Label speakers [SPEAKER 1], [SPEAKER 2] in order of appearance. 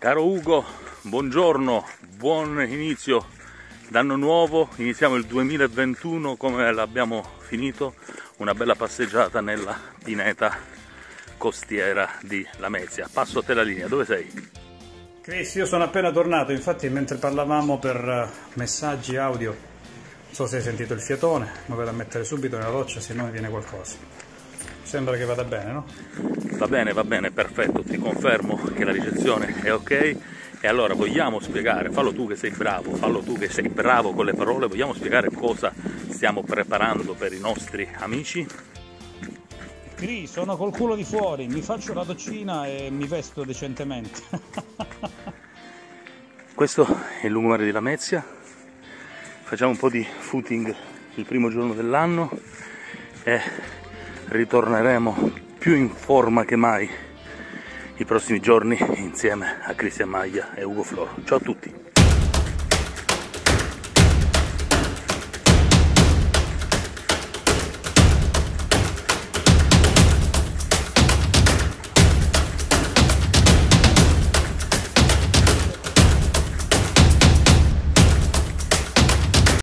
[SPEAKER 1] Caro Ugo, buongiorno, buon inizio d'anno nuovo, iniziamo il 2021 come l'abbiamo finito, una bella passeggiata nella pineta costiera di Lamezia. Passo a te la linea, dove sei?
[SPEAKER 2] Chris, io sono appena tornato, infatti mentre parlavamo per eh, messaggi audio, non so se hai sentito il fiatone, mi vado a mettere subito nella doccia se no viene qualcosa. Sembra che vada bene, no?
[SPEAKER 1] Va bene, va bene, perfetto, ti confermo che la ricezione è ok. E allora vogliamo spiegare, fallo tu che sei bravo, fallo tu che sei bravo con le parole, vogliamo spiegare cosa stiamo preparando per i nostri amici?
[SPEAKER 2] Cri, sono col culo di fuori, mi faccio la doccina e mi vesto decentemente.
[SPEAKER 1] Questo è il lungomare di Lamezia, facciamo un po' di footing il primo giorno dell'anno e ritorneremo più in forma che mai i prossimi giorni insieme a Cristian Maglia e Ugo Floro. Ciao a tutti!